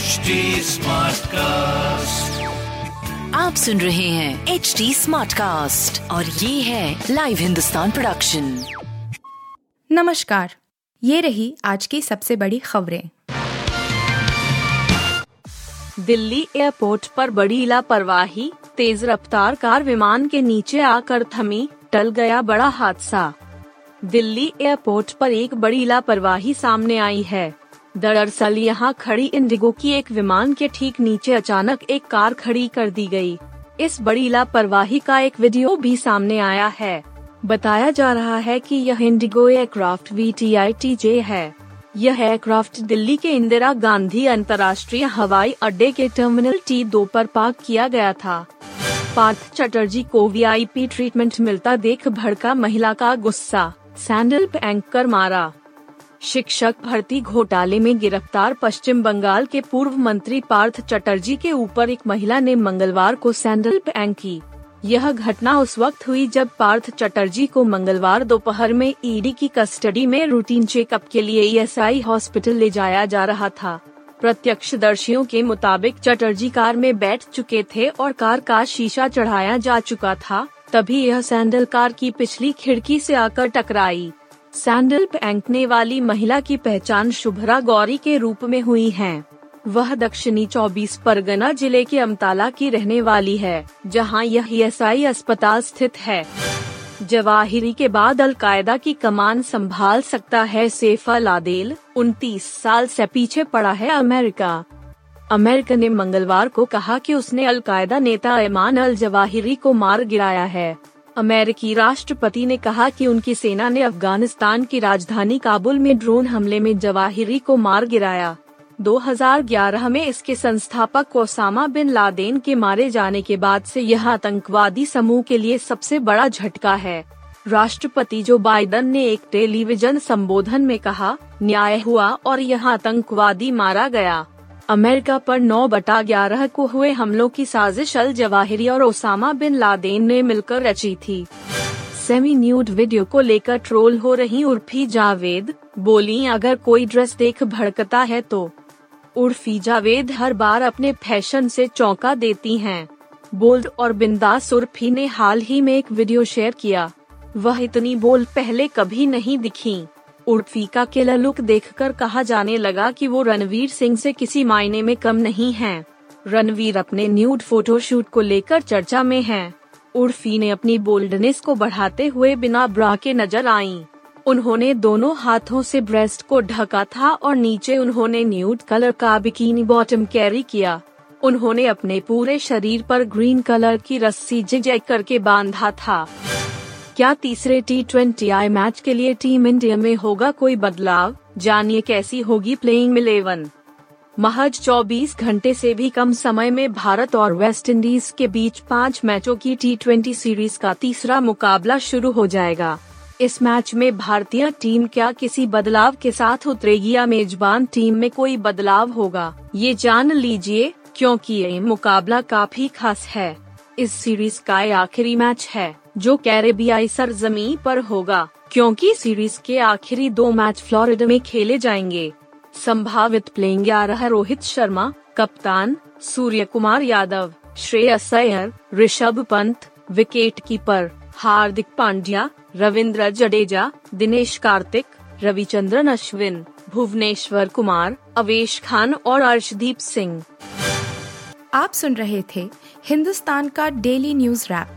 HD cast आप सुन रहे हैं एच डी स्मार्ट कास्ट और ये है लाइव हिंदुस्तान प्रोडक्शन नमस्कार। ये रही आज की सबसे बड़ी खबरें। दिल्ली एयरपोर्ट पर बड़ी लापरवाही। तेज रफ्तार कार विमान के नीचे आकर थमी टल गया बड़ा हादसा। दिल्ली एयरपोर्ट पर एक बड़ी लापरवाही सामने आई है। दरअसल यहाँ खड़ी इंडिगो की एक विमान के ठीक नीचे अचानक एक कार खड़ी कर दी गई। इस बड़ी लापरवाही का एक वीडियो भी सामने आया है। बताया जा रहा है कि यह IndiGo aircraft V T I T J है। यह एयरक्राफ्ट दिल्ली के इंदिरा गांधी अंतर्राष्ट्रीय हवाई अड्डे के टर्मिनल टी दो पर पार्क किया गया था। पार्थ चटर्जी को वीआईपी ट्रीटमेंट मिलता देख भड़का महिला का गुस्सा, सैंडल पैंक कर मारा। शिक्षक भर्ती घोटाले में गिरफ़्तार पश्चिम बंगाल के पूर्व मंत्री पार्थ चटर्जी के ऊपर एक महिला ने मंगलवार को सैंडल पैंक की। यह घटना उस वक्त हुई जब पार्थ चटर्जी को मंगलवार दोपहर में ईडी की कस्टडी में रूटीन चेकअप के लिए ईएसआई हॉस्पिटल ले जाया जा रहा था। प्रत्यक्षदर्शियों के मुताबिक चटर्जी कार में बैठ चुके थे और कार का शीशा चढ़ाया जा चुका था, तभी यह सैंडल कार की पिछली खिड़की से आकर टकराई। सैंडल फेंकने वाली महिला की पहचान शुभरा गौरी के रूप में हुई है। वह दक्षिणी 24 परगना ज़िले के अमताला की रहने वाली है, जहाँ यह ईएसआई अस्पताल स्थित है। जवाहिरी के बाद अलकायदा की कमान संभाल सकता है सैफ लादेल, उनतीस साल से पीछे पड़ा है अमेरिका। अमेरिका ने मंगलवार को कहा कि उसने अलकायदा नेता ऐमान अल जवाहिरी को मार गिराया है। अमेरिकी राष्ट्रपति ने कहा कि उनकी सेना ने अफ़गानिस्तान की राजधानी काबुल में ड्रोन हमले में जवाहिरी को मार गिराया। 2011 में इसके संस्थापक ओसामा बिन लादेन के मारे जाने के बाद से यह आतंकवादी समूह के लिए सबसे बड़ा झटका है। राष्ट्रपति जो बाइडन ने एक टेलीविज़न संबोधन में कहा, न्याय हुआ और यह आतंकवादी मारा गया। अमेरिका पर 9 बटा ग्यारह को हुए हमलों की साजिश अल जवाहिरी और ओसामा बिन लादेन ने मिलकर रची थी। सेमी न्यूड वीडियो को लेकर ट्रोल हो रही उर्फी जावेद, बोली, अगर कोई ड्रेस देख भड़कता है तो। उर्फी जावेद हर बार अपने फ़ैशन से चौंका देती हैं। बोल्ड और बिंदास उर्फी ने हाल ही में एक वीडियो शेयर किया। वह इतनी बोल्ड पहले कभी नहीं दिखी। उर्फी का केला लुक देखकर कहा जाने लगा कि वो रणवीर सिंह से किसी मायने में कम नहीं हैं। रणवीर अपने न्यूड फोटोशूट को लेकर चर्चा में हैं। उर्फी ने अपनी बोल्डनेस को बढ़ाते हुए बिना ब्रा के नज़र आईं। उन्होंने दोनों हाथों से ब्रेस्ट को ढका था और नीचे उन्होंने न्यूड कलर का बिकिनी बॉटम कैरी किया उन्होंने अपने पूरे शरीर पर ग्रीन कलर की रस्सी जिग करके बांधा था क्या तीसरे टी ट्वेंटी आई मैच के लिए टीम इंडिया में होगा कोई बदलाव? जानिए कैसी होगी प्लेइंग इलेवन महज 24 घंटे से भी कम समय में भारत और वेस्ट इंडीज के बीच पाँच मैचों की टी ट्वेंटी सीरीज़ का तीसरा मुकाबला शुरू हो जाएगा। इस मैच में भारतीय टीम क्या किसी बदलाव के साथ उतरेगी या मेजबान टीम में कोई बदलाव होगा? ये जान लीजिए, क्योंकि ये मुकाबला काफ़ी खास है। इस सीरीज़ का आखिरी मैच है। जो कैरेबियाई सरजमी पर होगा, क्योंकि सीरीज़ के आखिरी दो मैच फ्लोरिडा में खेले जाएँगे। संभावित प्लेइंग ग्यारह रोहित शर्मा, कप्तान सूर्य कुमार यादव, श्रेयस अय्यर, ऋषभ पंत विकेट कीपर हार्दिक पांड्या, रविंद्र जडेजा, दिनेश कार्तिक, रविचंद्रन अश्विन, भुवनेश्वर कुमार, अवेश खान और अर्शदीप सिंह। आप सुन रहे थे हिंदुस्तान का डेली न्यूज़ रैप।